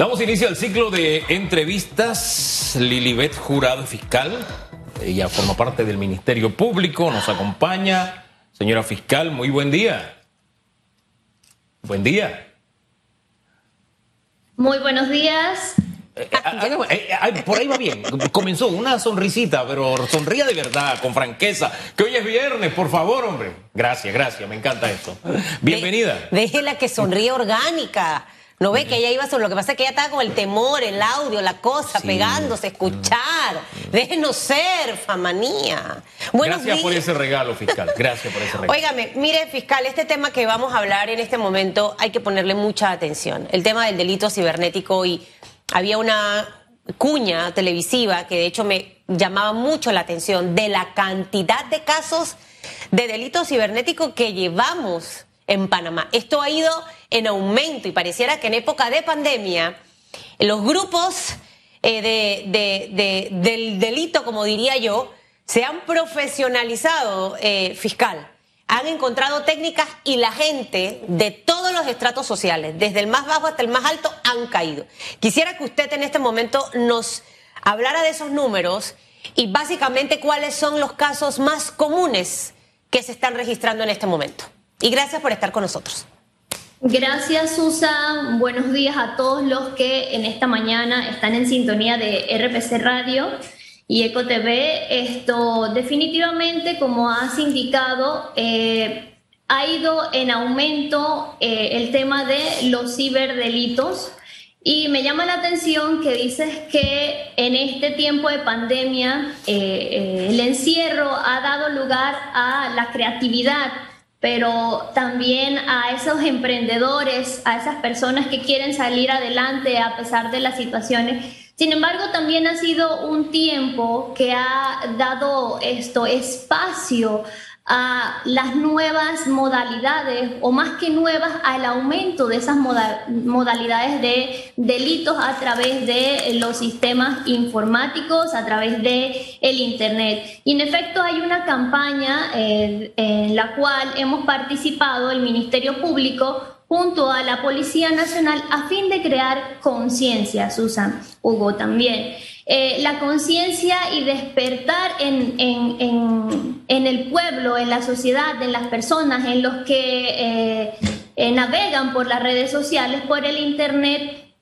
Damos inicio al ciclo de entrevistas. Lilibet Jurado Fiscal. Ella forma parte del Ministerio Público, nos acompaña. Señora Fiscal, muy buen día. Buen día. Muy buenos días. Eh, eh, eh, por ahí va bien. Comenzó una sonrisita, pero sonría de verdad, con franqueza. Que hoy es viernes, por favor, hombre. Gracias, gracias, me encanta eso. Bienvenida. Déjela que sonríe orgánica. ¿No ve que ella iba solo? Lo que pasa es que ella estaba con el temor, el audio, la cosa, pegándose, escuchar. Déjenos ser, famanía. Gracias por ese regalo, fiscal. Gracias por ese regalo. Óigame, mire, fiscal, este tema que vamos a hablar en este momento hay que ponerle mucha atención. El tema del delito cibernético y había una cuña televisiva que de hecho me llamaba mucho la atención de la cantidad de casos de delito cibernético que llevamos en Panamá. Esto ha ido en aumento y pareciera que en época de pandemia los grupos eh, del delito, como diría yo, se han profesionalizado, eh, fiscal. Han encontrado técnicas y la gente de todos los estratos sociales, desde el más bajo hasta el más alto, han caído. Quisiera que usted en este momento nos hablara de esos números y básicamente cuáles son los casos más comunes que se están registrando en este momento. Y gracias por estar con nosotros. Gracias, Susan. Buenos días a todos los que en esta mañana están en sintonía de RPC Radio y EcoTV. Esto definitivamente, como has indicado, eh, ha ido en aumento eh, el tema de los ciberdelitos. Y me llama la atención que dices que en este tiempo de pandemia eh, el encierro ha dado lugar a la creatividad pero también a esos emprendedores, a esas personas que quieren salir adelante a pesar de las situaciones. Sin embargo, también ha sido un tiempo que ha dado esto espacio a las nuevas modalidades o más que nuevas al aumento de esas modalidades de delitos a través de los sistemas informáticos, a través de el internet. Y en efecto hay una campaña eh, en la cual hemos participado el Ministerio Público junto a la Policía Nacional a fin de crear conciencia, Susan, Hugo también. Eh, la conciencia y despertar en, el pueblo, en la sociedad, en las personas, en los que eh, eh, navegan por las redes sociales, por el Internet,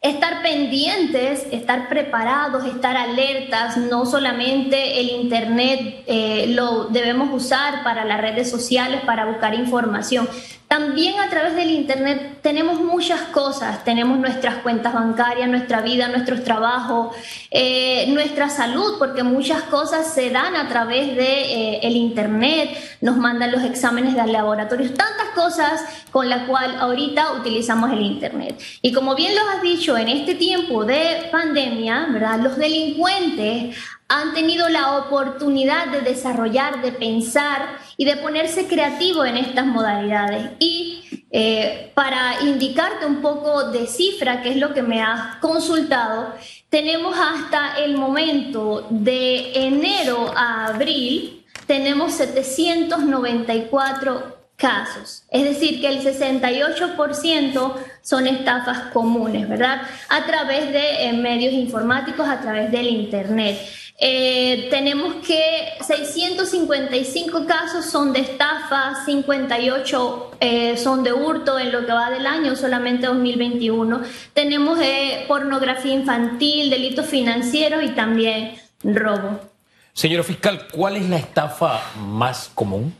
estar pendientes, estar preparados, estar alertas, no solamente el Internet lo debemos usar para las redes sociales, para buscar información, también a través del Internet tenemos muchas cosas, tenemos nuestras cuentas bancarias, nuestra vida, nuestros trabajos, eh, nuestra salud, porque muchas cosas se dan a través de eh, Internet, nos mandan los exámenes de laboratorios, tantas cosas con las cuales ahorita utilizamos el Internet. Y como bien lo has dicho, en este tiempo de pandemia, ¿verdad? Los delincuentes han tenido la oportunidad de desarrollar, de pensar y de ponerse creativo en estas modalidades. Y eh, para indicarte un poco de cifra, que es lo que me has consultado, tenemos hasta el momento de enero a abril, tenemos 794 casos. Es decir, que el 68% son estafas comunes, ¿verdad? A través de eh, medios informáticos, a través del Internet. Eh, tenemos que 655 casos son de estafa, 58 eh, son de hurto en lo que va del año, solamente 2021. Tenemos eh, pornografía infantil, delitos financieros y también robo. Señor fiscal, ¿cuál es la estafa más común?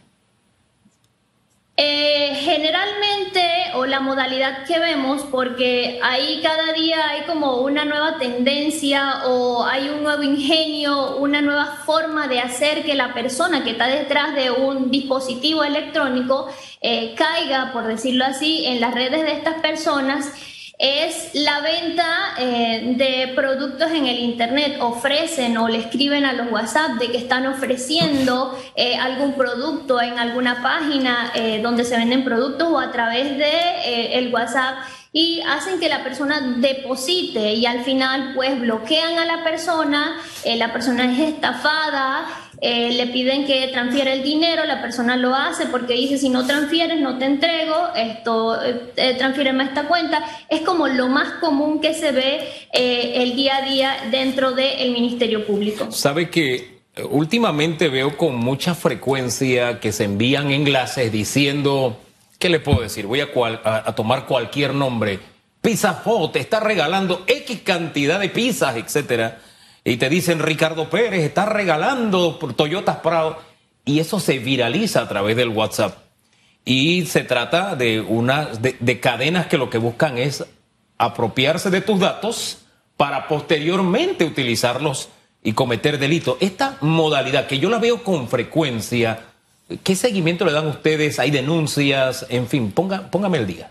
Eh, generalmente, o la modalidad que vemos, porque ahí cada día hay como una nueva tendencia o hay un nuevo ingenio, una nueva forma de hacer que la persona que está detrás de un dispositivo electrónico eh, caiga, por decirlo así, en las redes de estas personas es la venta eh, de productos en el Internet. Ofrecen o le escriben a los WhatsApp de que están ofreciendo eh, algún producto en alguna página eh, donde se venden productos o a través de el WhatsApp y hacen que la persona deposite y al final pues bloquean a la persona, la persona es estafada eh, le piden que transfiera el dinero, la persona lo hace porque dice si no transfieres no te entrego, esto eh, eh transfiéreme a esta cuenta. Es como lo más común que se ve eh, el día a día dentro del Ministerio Público. Sabe que últimamente veo con mucha frecuencia que se envían enlaces diciendo, ¿qué le puedo decir? Voy a, a, tomar cualquier nombre. Pizza te está regalando X cantidad de pizzas, etcétera y te dicen Ricardo Pérez está regalando por Toyotas Prado y eso se viraliza a través del WhatsApp. Y se trata de, una, de, cadenas que lo que buscan es apropiarse de tus datos para posteriormente utilizarlos y cometer delitos. Esta modalidad que yo la veo con frecuencia, ¿qué seguimiento le dan ustedes? ¿Hay denuncias? En fin, ponga, póngame el día.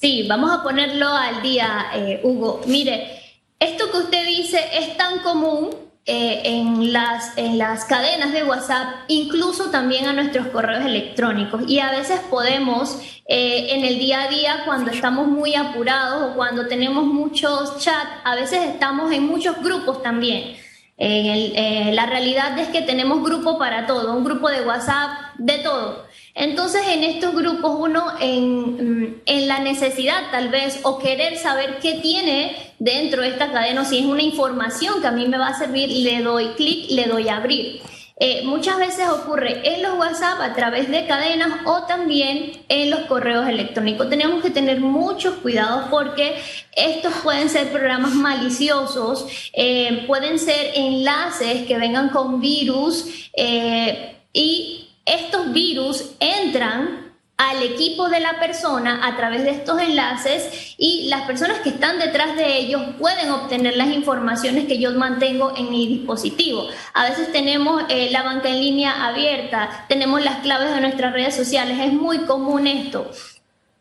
Sí, vamos a ponerlo al día, eh, Hugo. Mire, esto que usted dice es tan común eh, en, las, en las cadenas de WhatsApp, incluso también a nuestros correos electrónicos. Y a veces podemos, eh, en el día a día, cuando estamos muy apurados o cuando tenemos muchos chats, a veces estamos en muchos grupos también. Eh, la realidad es que tenemos grupo para todo, un grupo de WhatsApp, de todo. Entonces, en estos grupos, uno en, en, la necesidad tal vez o querer saber qué tiene dentro de esta cadena o si es una información que a mí me va a servir, le doy clic, le doy abrir. Eh, muchas veces ocurre en los WhatsApp a través de cadenas o también en los correos electrónicos. Tenemos que tener muchos cuidados porque estos pueden ser programas maliciosos, eh, pueden ser enlaces que vengan con virus eh, y estos virus entran al equipo de la persona a través de estos enlaces y las personas que están detrás de ellos pueden obtener las informaciones que yo mantengo en mi dispositivo. A veces tenemos eh, la banca en línea abierta, tenemos las claves de nuestras redes sociales, es muy común esto.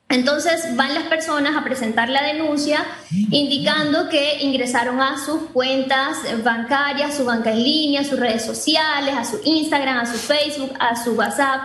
Entonces van las personas a presentar la denuncia indicando que ingresaron a sus cuentas bancarias, su banca en línea, sus redes sociales, a su Instagram, a su Facebook, a su WhatsApp,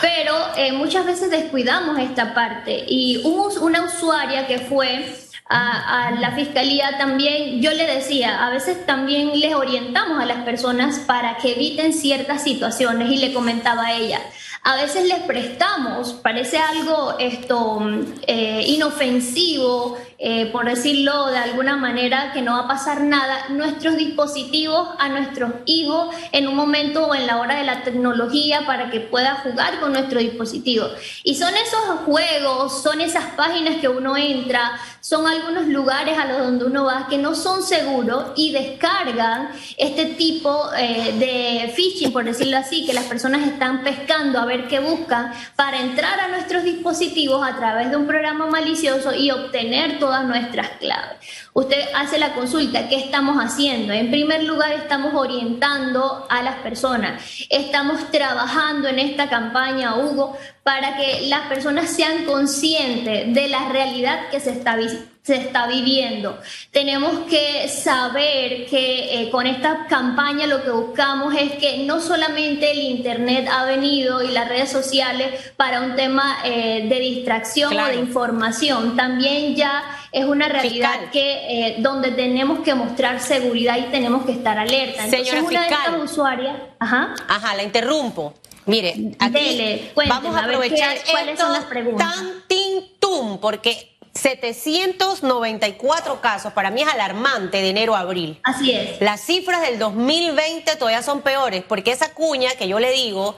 pero eh, muchas veces descuidamos esta parte. Y hubo una usuaria que fue a, la fiscalía también, yo le decía, a veces también les orientamos a las personas para que eviten ciertas situaciones y le comentaba a ella, a veces les prestamos, parece algo esto eh, inofensivo, eh, por decirlo de alguna manera, que no va a pasar nada, nuestros dispositivos a nuestros hijos en un momento o en la hora de la tecnología para que pueda jugar con nuestro dispositivo. Y son esos juegos, son esas páginas que uno entra, son algunos lugares a los donde uno va que no son seguros y descargan este tipo eh, de phishing, por decirlo así, que las personas están pescando a ver qué buscan para entrar a nuestros dispositivos a través de un programa malicioso y obtener todo nuestras claves. Usted hace la consulta, ¿qué estamos haciendo? En primer lugar, estamos orientando a las personas. Estamos trabajando en esta campaña, Hugo, para que las personas sean conscientes de la realidad que se está se está viviendo. Tenemos que saber que eh, con esta campaña lo que buscamos es que no solamente el Internet ha venido y las redes sociales para un tema eh, de distracción o de información, también ya es una realidad que eh, donde tenemos que mostrar seguridad y tenemos que estar alerta. Entonces, Señora una fiscal. de usuarias, ajá. Ajá, la interrumpo. Mire, aquí vamos a aprovechar ¿cuáles son las preguntas? tan tintum, porque 794 casos, para mí es alarmante de enero a abril. Así es. Las cifras del 2020 todavía son peores, porque esa cuña que yo le digo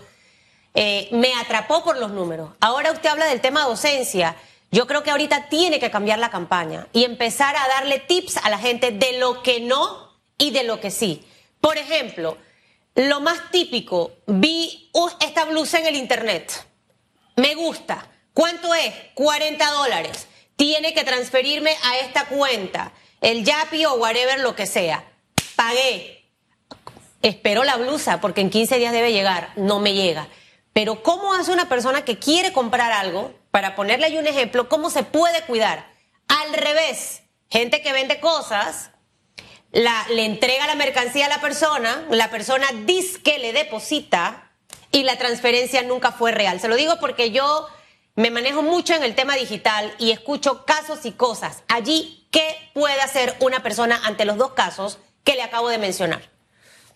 eh, me atrapó por los números. Ahora usted habla del tema docencia. Yo creo que ahorita tiene que cambiar la campaña y empezar a darle tips a la gente de lo que no y de lo que sí. Por ejemplo, lo más típico, vi esta blusa en el internet. Me gusta. ¿Cuánto es? 40 dólares. Tiene que transferirme a esta cuenta, el Yapi o whatever, lo que sea. Pagué. Espero la blusa porque en 15 días debe llegar. No me llega. Pero ¿cómo hace una persona que quiere comprar algo? para ponerle ahí un ejemplo, cómo se puede cuidar. Al revés, gente que vende cosas, la, le entrega la mercancía a la persona, la persona dice que le deposita y la transferencia nunca fue real. Se lo digo porque yo me manejo mucho en el tema digital y escucho casos y cosas. Allí, ¿qué puede hacer una persona ante los dos casos que le acabo de mencionar?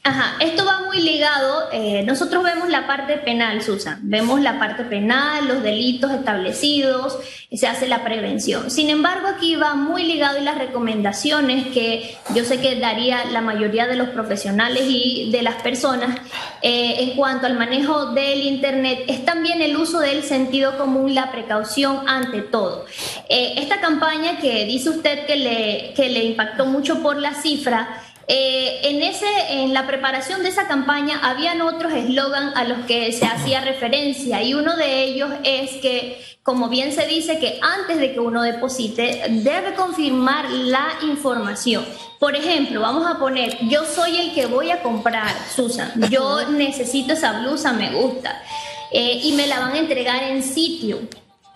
Ajá, esto va muy ligado, eh, nosotros vemos la parte penal, Susan, vemos la parte penal, los delitos establecidos, se hace la prevención. Sin embargo, aquí va muy ligado y las recomendaciones que yo sé que daría la mayoría de los profesionales y de las personas eh, en cuanto al manejo del Internet es también el uso del sentido común, la precaución ante todo. Eh, esta campaña que dice usted que le, que le impactó mucho por la cifra, eh, en, ese, en la preparación de esa campaña habían otros eslogan a los que se hacía referencia y uno de ellos es que, como bien se dice, que antes de que uno deposite debe confirmar la información. Por ejemplo, vamos a poner, yo soy el que voy a comprar, Susan, yo necesito esa blusa, me gusta, eh, y me la van a entregar en sitio.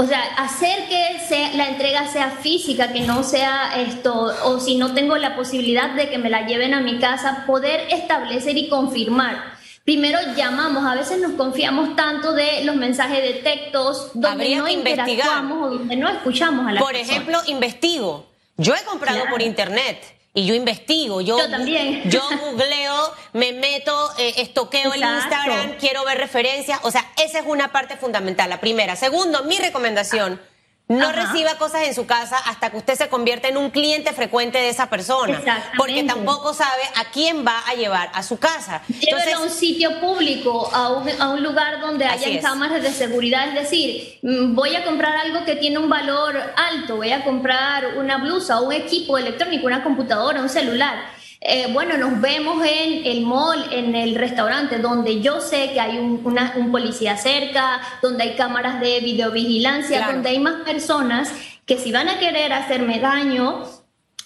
O sea, hacer que sea, la entrega sea física, que no sea esto, o si no tengo la posibilidad de que me la lleven a mi casa, poder establecer y confirmar. Primero llamamos, a veces nos confiamos tanto de los mensajes de textos donde no interactuamos o donde no escuchamos a la Por ejemplo, investigo. Yo he comprado por internet y yo investigo, yo, también. yo googleo, me meto, eh, estoqueo el Instagram, quiero ver referencias, o sea, esa es una parte fundamental, la primera. Segundo, mi recomendación, no reciba cosas en su casa hasta que usted se convierta en un cliente frecuente de esa persona. Porque tampoco sabe a quién va a llevar a su casa. Llévelo a un sitio público, a un, a un lugar donde haya cámaras de seguridad. Es decir, mm, voy a comprar algo que tiene un valor alto, voy a comprar una blusa, un equipo electrónico, una computadora, un celular eh, bueno, nos vemos en el mall, en el restaurante, donde yo sé que hay un, un policía cerca, donde hay cámaras de videovigilancia, donde hay más personas que si van a querer hacerme daño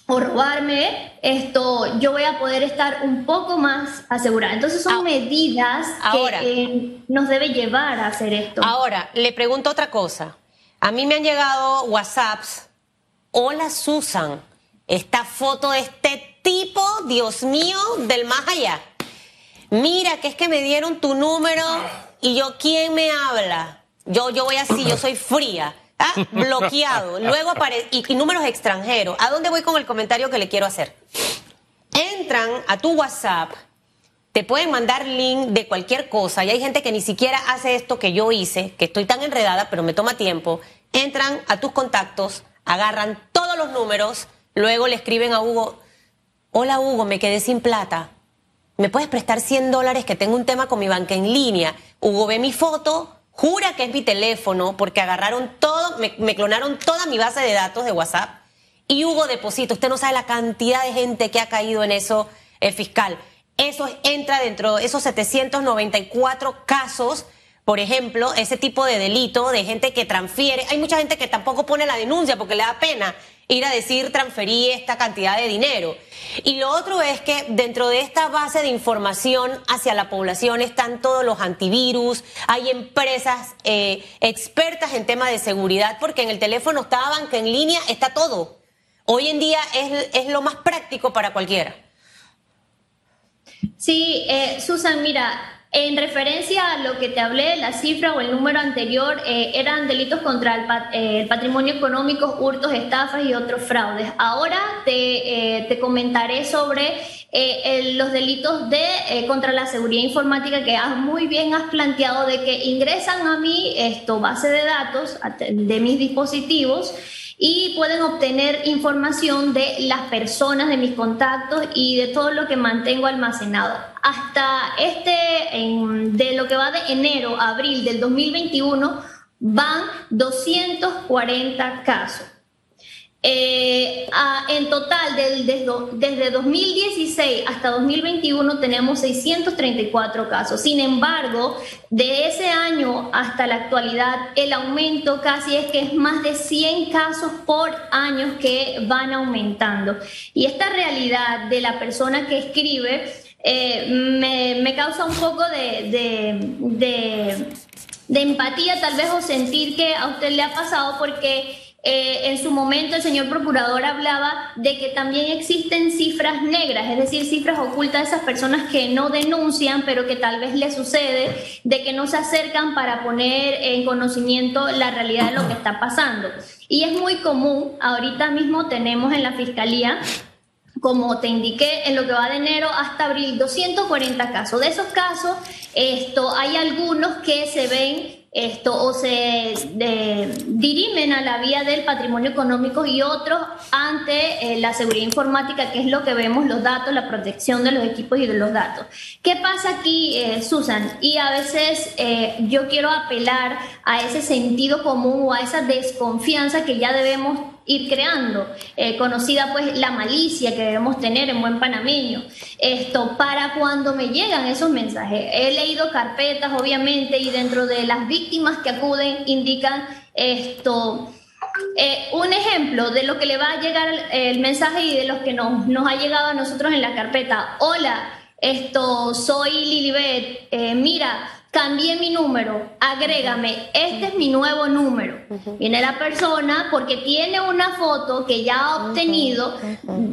o robarme, esto, yo voy a poder estar un poco más asegurada. Entonces son medidas que eh, nos debe llevar a hacer esto. Ahora, le pregunto otra cosa. A mí me han llegado WhatsApps. Hola Susan, esta foto de este tipo, Dios mío, del más allá. Mira, que es que me dieron tu número y yo, ¿quién me habla? Yo, yo voy así, yo soy fría. ¿ah? Bloqueado. Luego aparece. Y, y números extranjeros. ¿A dónde voy con el comentario que le quiero hacer? Entran a tu WhatsApp, te pueden mandar link de cualquier cosa y hay gente que ni siquiera hace esto que yo hice, que estoy tan enredada, pero me toma tiempo. Entran a tus contactos, agarran todos los números, luego le escriben a Hugo, hola Hugo, me quedé sin plata. ¿Me puedes prestar 100 dólares que tengo un tema con mi banca en línea? Hugo ve mi foto, jura que es mi teléfono porque agarraron todo, me, clonaron toda mi base de datos de WhatsApp y Hugo deposita. Usted no sabe la cantidad de gente que ha caído en eso eh, fiscal. Eso entra dentro de esos 794 casos por ejemplo, ese tipo de delito de gente que transfiere. Hay mucha gente que tampoco pone la denuncia porque le da pena ir a decir transferí esta cantidad de dinero. Y lo otro es que dentro de esta base de información hacia la población están todos los antivirus, hay empresas eh, expertas en temas de seguridad, porque en el teléfono está banca en línea, está todo. Hoy en día es, es lo más práctico para cualquiera. Sí, eh, Susan, mira, en referencia a lo que te hablé, la cifra o el número anterior eh, eran delitos contra eh, el, patrimonio económico, hurtos, estafas y otros fraudes. Ahora te, eh, comentaré sobre los delitos de contra la seguridad informática que has, muy bien has planteado de que ingresan a mi esto base de datos de mis dispositivos y pueden obtener información de las personas, de mis contactos y de todo lo que mantengo almacenado. Hasta este, de lo que va de enero a abril del 2021, van 240 casos. Eh, en total, desde, desde 2016 hasta 2021 tenemos 634 casos. Sin embargo, de ese año hasta la actualidad, el aumento casi es que es más de 100 casos por año que van aumentando. Y esta realidad de la persona que escribe eh, me, causa un poco de, de empatía tal vez o sentir que a usted le ha pasado porque eh, en su momento el señor procurador hablaba de que también existen cifras negras, es decir, cifras ocultas de esas personas que no denuncian, pero que tal vez les sucede, de que no se acercan para poner en conocimiento la realidad de lo que está pasando. Y es muy común, ahorita mismo tenemos en la Fiscalía como te indiqué, en lo que va de enero hasta abril, 240 casos. De esos casos, esto, hay algunos que se ven esto o se dirimen a la vía del patrimonio económico y otros ante eh, la seguridad informática, que es lo que vemos, los datos, la protección de los equipos y de los datos. ¿Qué pasa aquí, eh, Susan? Y a veces eh, yo quiero apelar a ese sentido común o a esa desconfianza que ya debemos ir creando, eh, conocida pues la malicia que debemos tener en buen panameño, esto para cuando me llegan esos mensajes. He leído carpetas, obviamente, y dentro de las víctimas que acuden indican esto. Eh, un ejemplo de lo que le va a llegar el, mensaje y de los que nos, nos ha llegado a nosotros en la carpeta. Hola, esto soy Lilibet. Eh, mira, cambié mi número, agrégame, este es mi nuevo número. Viene la persona porque tiene una foto que ya ha obtenido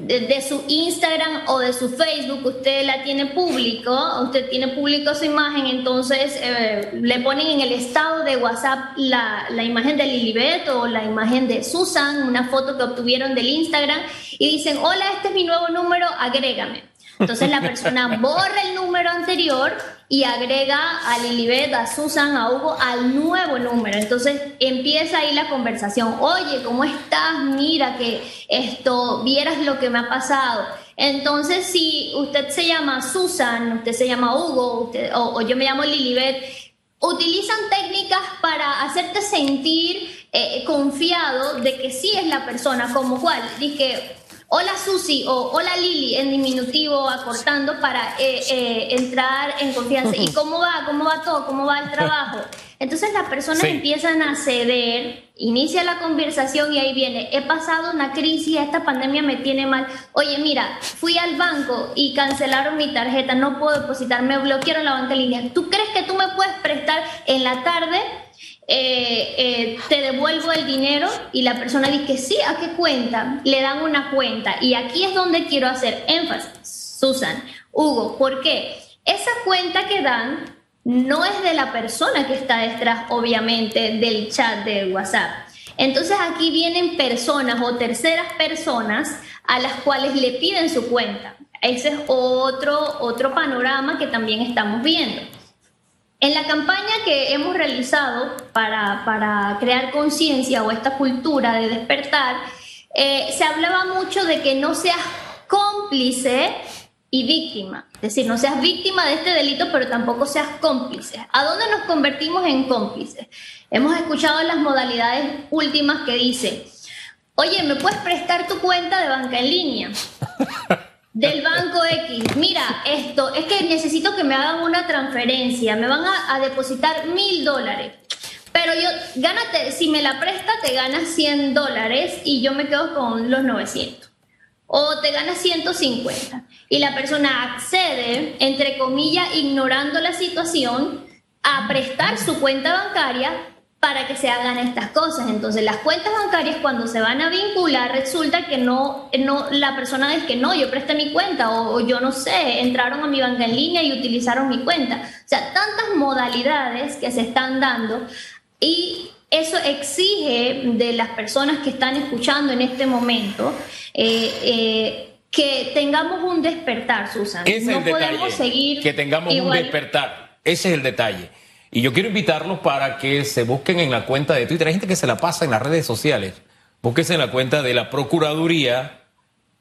de, su Instagram o de su Facebook, usted la tiene público, usted tiene público su imagen, entonces eh, le ponen en el estado de WhatsApp la, la imagen de Lilibet o la imagen de Susan, una foto que obtuvieron del Instagram y dicen, hola, este es mi nuevo número, agrégame. Entonces la persona borra el número anterior y agrega a Lilibet, a Susan, a Hugo al nuevo número. Entonces empieza ahí la conversación. Oye, ¿cómo estás? Mira que esto, vieras lo que me ha pasado. Entonces, si usted se llama Susan, usted se llama Hugo, o, yo me llamo Lilibet, utilizan técnicas para hacerte sentir eh, confiado de que sí es la persona, como cual, dije, hola Susi o hola Lili en diminutivo, acortando para eh, eh, entrar en confianza. ¿Y cómo va? ¿Cómo va todo? ¿Cómo va el trabajo? Entonces las personas empiezan a ceder, inicia la conversación y ahí viene, he pasado una crisis, esta pandemia me tiene mal. Oye, mira, fui al banco y cancelaron mi tarjeta, no puedo depositar, me bloquearon la banca en línea. ¿Tú crees que tú me puedes prestar en la tarde? Eh, eh, te devuelvo el dinero y la persona dice sí, ¿a qué cuenta? Le dan una cuenta. Y aquí es donde quiero hacer énfasis, Susan, Hugo, ¿por qué? Esa cuenta que dan no es de la persona que está detrás, obviamente, del chat de WhatsApp. Entonces aquí vienen personas o terceras personas a las cuales le piden su cuenta. Ese es otro, otro panorama que también estamos viendo. En la campaña que hemos realizado para, crear conciencia o esta cultura de despertar, eh, se hablaba mucho de que no seas cómplice y víctima. Es decir, no seas víctima de este delito, pero tampoco seas cómplice. ¿A dónde nos convertimos en cómplices? Hemos escuchado las modalidades últimas que dicen, oye, ¿me puedes prestar tu cuenta de banca en línea? del banco X, mira, esto, es que necesito que me hagan una transferencia, me van a, depositar mil dólares. Pero yo, gánate, si me la presta, te ganas 100 dólares y yo me quedo con los 900. O te ganas 150. Y la persona accede, entre comillas, ignorando la situación, a prestar su cuenta bancaria para que se hagan estas cosas. Entonces, las cuentas bancarias cuando se van a vincular, resulta que no, no la persona dice que no, yo presté mi cuenta o, yo no sé, entraron a mi banca en línea y utilizaron mi cuenta. O sea, tantas modalidades que se están dando y eso exige de las personas que están escuchando en este momento eh, eh, que tengamos un despertar, Susan. no podemos seguir que tengamos un despertar. Ese es el detalle. Y yo quiero invitarlos para que se busquen en la cuenta de Twitter. Hay gente que se la pasa en las redes sociales. Búsquese en la cuenta de la Procuraduría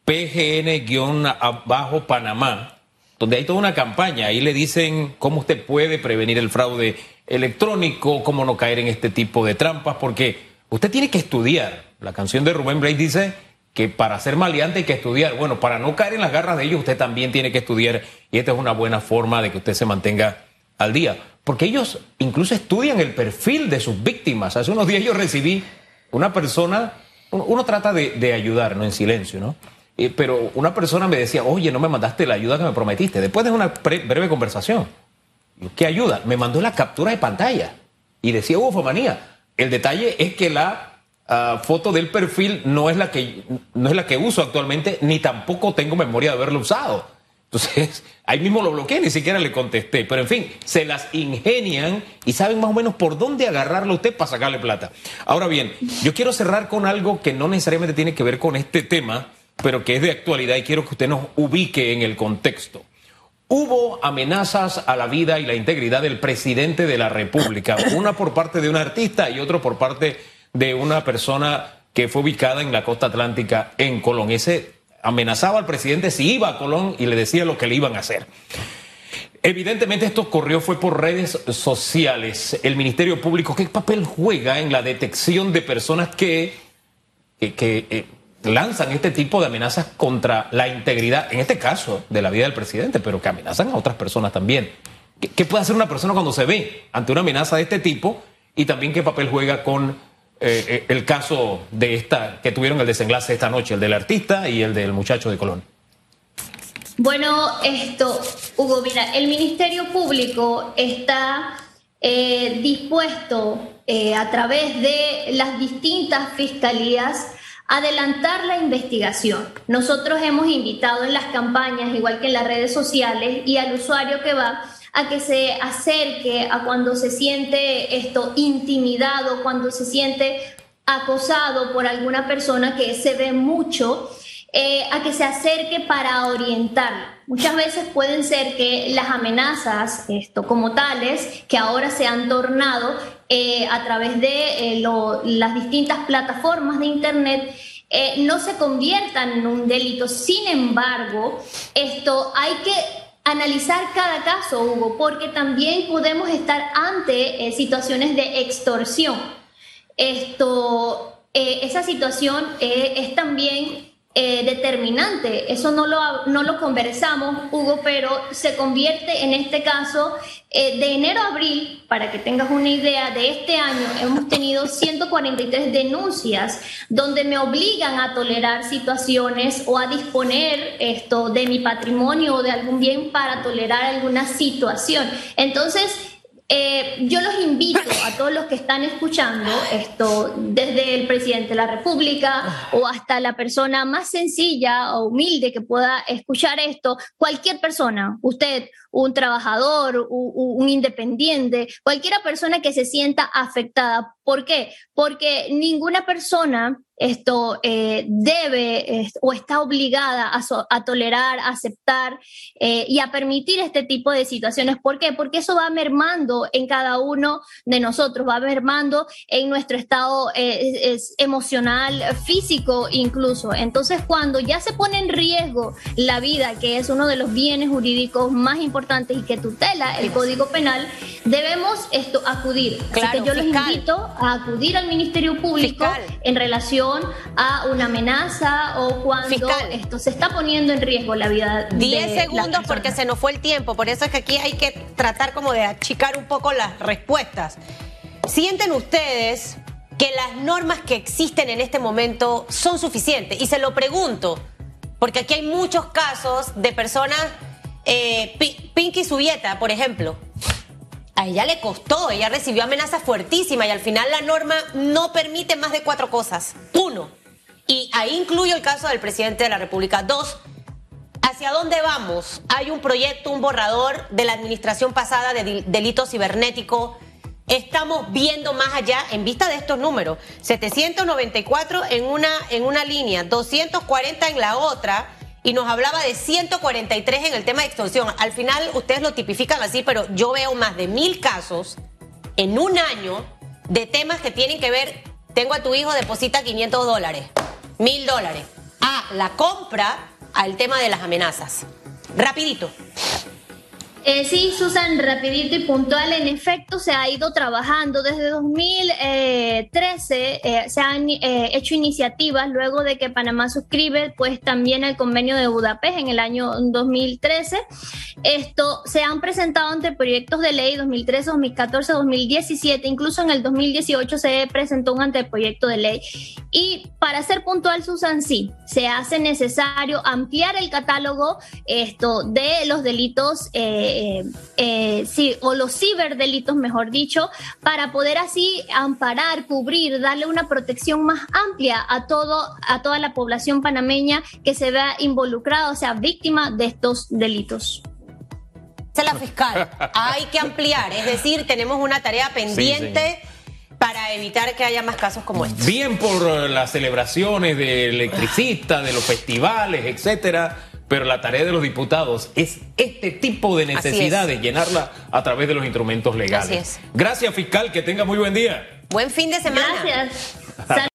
PGN-Bajo Panamá, donde hay toda una campaña. Ahí le dicen cómo usted puede prevenir el fraude electrónico, cómo no caer en este tipo de trampas, porque usted tiene que estudiar. La canción de Rubén Blake dice que para ser maleante hay que estudiar. Bueno, para no caer en las garras de ellos, usted también tiene que estudiar y esta es una buena forma de que usted se mantenga al día porque ellos incluso estudian el perfil de sus víctimas. Hace unos días yo recibí una persona, uno, trata de, ayudar, no en silencio, ¿no? Eh, pero una persona me decía, oye, no me mandaste la ayuda que me prometiste. Después de una breve conversación, ¿qué ayuda? Me mandó la captura de pantalla y decía, manía. El detalle es que la ah, foto del perfil no es, la que, no es la que uso actualmente, ni tampoco tengo memoria de haberlo usado. Entonces, ahí mismo lo bloqueé, ni siquiera le contesté. Pero en fin, se las ingenian y saben más o menos por dónde agarrarlo usted para sacarle plata. Ahora bien, yo quiero cerrar con algo que no necesariamente tiene que ver con este tema, pero que es de actualidad y quiero que usted nos ubique en el contexto. Hubo amenazas a la vida y la integridad del presidente de la República, una por parte de un artista y otro por parte de una persona que fue ubicada en la costa atlántica en Colón. Ese amenazaba al presidente si iba a Colón y le decía lo que le iban a hacer. Evidentemente esto ocurrió fue por redes sociales. El Ministerio Público, ¿qué papel juega en la detección de personas que, que, eh, lanzan este tipo de amenazas contra la integridad, en este caso, de la vida del presidente, pero que amenazan a otras personas también. ¿Qué, puede hacer una persona cuando se ve ante una amenaza de este tipo? Y también qué papel juega con eh, eh, el caso de esta que tuvieron el desenlace esta noche, el del artista y el del muchacho de Colón. Bueno, esto, Hugo, mira, el Ministerio Público está eh, dispuesto a través de las distintas fiscalías adelantar la investigación. Nosotros hemos invitado en las campañas, igual que en las redes sociales, y al usuario que va a que se acerque a cuando se siente esto intimidado, cuando se siente acosado por alguna persona que se ve mucho, eh, a que se acerque para orientar. Muchas veces pueden ser que las amenazas, esto como tales, que ahora se han tornado eh, a través de eh, las distintas plataformas de Internet, no se conviertan en un delito. Sin embargo, esto hay que analizar cada caso, Hugo, porque también podemos estar ante situaciones de extorsión. Esto, esa situación es también eh, determinante. Eso no lo, no lo conversamos, Hugo, pero se convierte en este caso eh, de enero a abril, para que tengas una idea, de este año hemos tenido 143 denuncias donde me obligan a tolerar situaciones o a disponer esto de mi patrimonio o de algún bien para tolerar alguna situación. Entonces, eh, yo los invito a todos los que están escuchando esto, desde el presidente de la República o hasta la persona más sencilla o humilde que pueda escuchar esto, cualquier persona, usted, un trabajador, un, independiente, cualquiera persona que se sienta afectada. ¿Por qué? Porque ninguna persona esto eh, debe o está obligada a, tolerar, a aceptar eh, y a permitir este tipo de situaciones. ¿Por qué? Porque eso va mermando en cada uno de nosotros, va mermando en nuestro estado eh, emocional, físico incluso. Entonces, cuando ya se pone en riesgo la vida, que es uno de los bienes jurídicos más importantes y que tutela el Código Penal, debemos esto acudir. Así que yo los invito a acudir al Ministerio Público en relación a una amenaza o cuando esto se está poniendo en riesgo la vida de 10 segundos porque se nos fue el tiempo, por eso es que aquí hay que tratar como de achicar un poco las respuestas. ¿Sienten ustedes que las normas que existen en este momento son suficientes? Y se lo pregunto, porque aquí hay muchos casos de personas, eh, Pinky Subieta, por ejemplo, a ella le costó, ella recibió amenazas fuertísimas y al final la norma no permite más de cuatro cosas. Uno, y ahí incluyo el caso del presidente de la República. Dos, ¿hacia dónde vamos? Hay un proyecto, un borrador de la administración pasada de delito cibernético. Estamos viendo más allá en vista de estos números. 794 en una, en una línea, 240 en la otra y nos hablaba de 143 en el tema de extorsión. Al final ustedes lo tipifican así, pero yo veo más de mil casos en un año de temas que tienen que ver, tengo a tu hijo, deposita 500 dólares, mil dólares, a la compra, al tema de las amenazas. Rapidito. Eh, sí, Susan, rapidito y puntual. En efecto, se ha ido trabajando desde 2013. Eh, se han eh, hecho iniciativas luego de que Panamá suscribe, pues también el convenio de Budapest en el año 2013. Esto se han presentado ante proyectos de ley 2013, 2014, 2017, incluso en el 2018 se presentó un anteproyecto de ley. Y para ser puntual, Susan, sí, se hace necesario ampliar el catálogo esto de los delitos. Eh, eh, eh, sí, o los ciberdelitos, mejor dicho, para poder así amparar, cubrir, darle una protección más amplia a todo, a toda la población panameña que se vea involucrada, o sea, víctima de estos delitos. Es la fiscal. Hay que ampliar, es decir, tenemos una tarea pendiente para para evitar que haya más casos como este. Bien por las celebraciones de electricistas, de los festivales, etcétera. Pero la tarea de los diputados es este tipo de necesidades, llenarla a través de los instrumentos legales. Así es. Gracias, fiscal, que tenga muy buen día. Buen fin de semana. Gracias.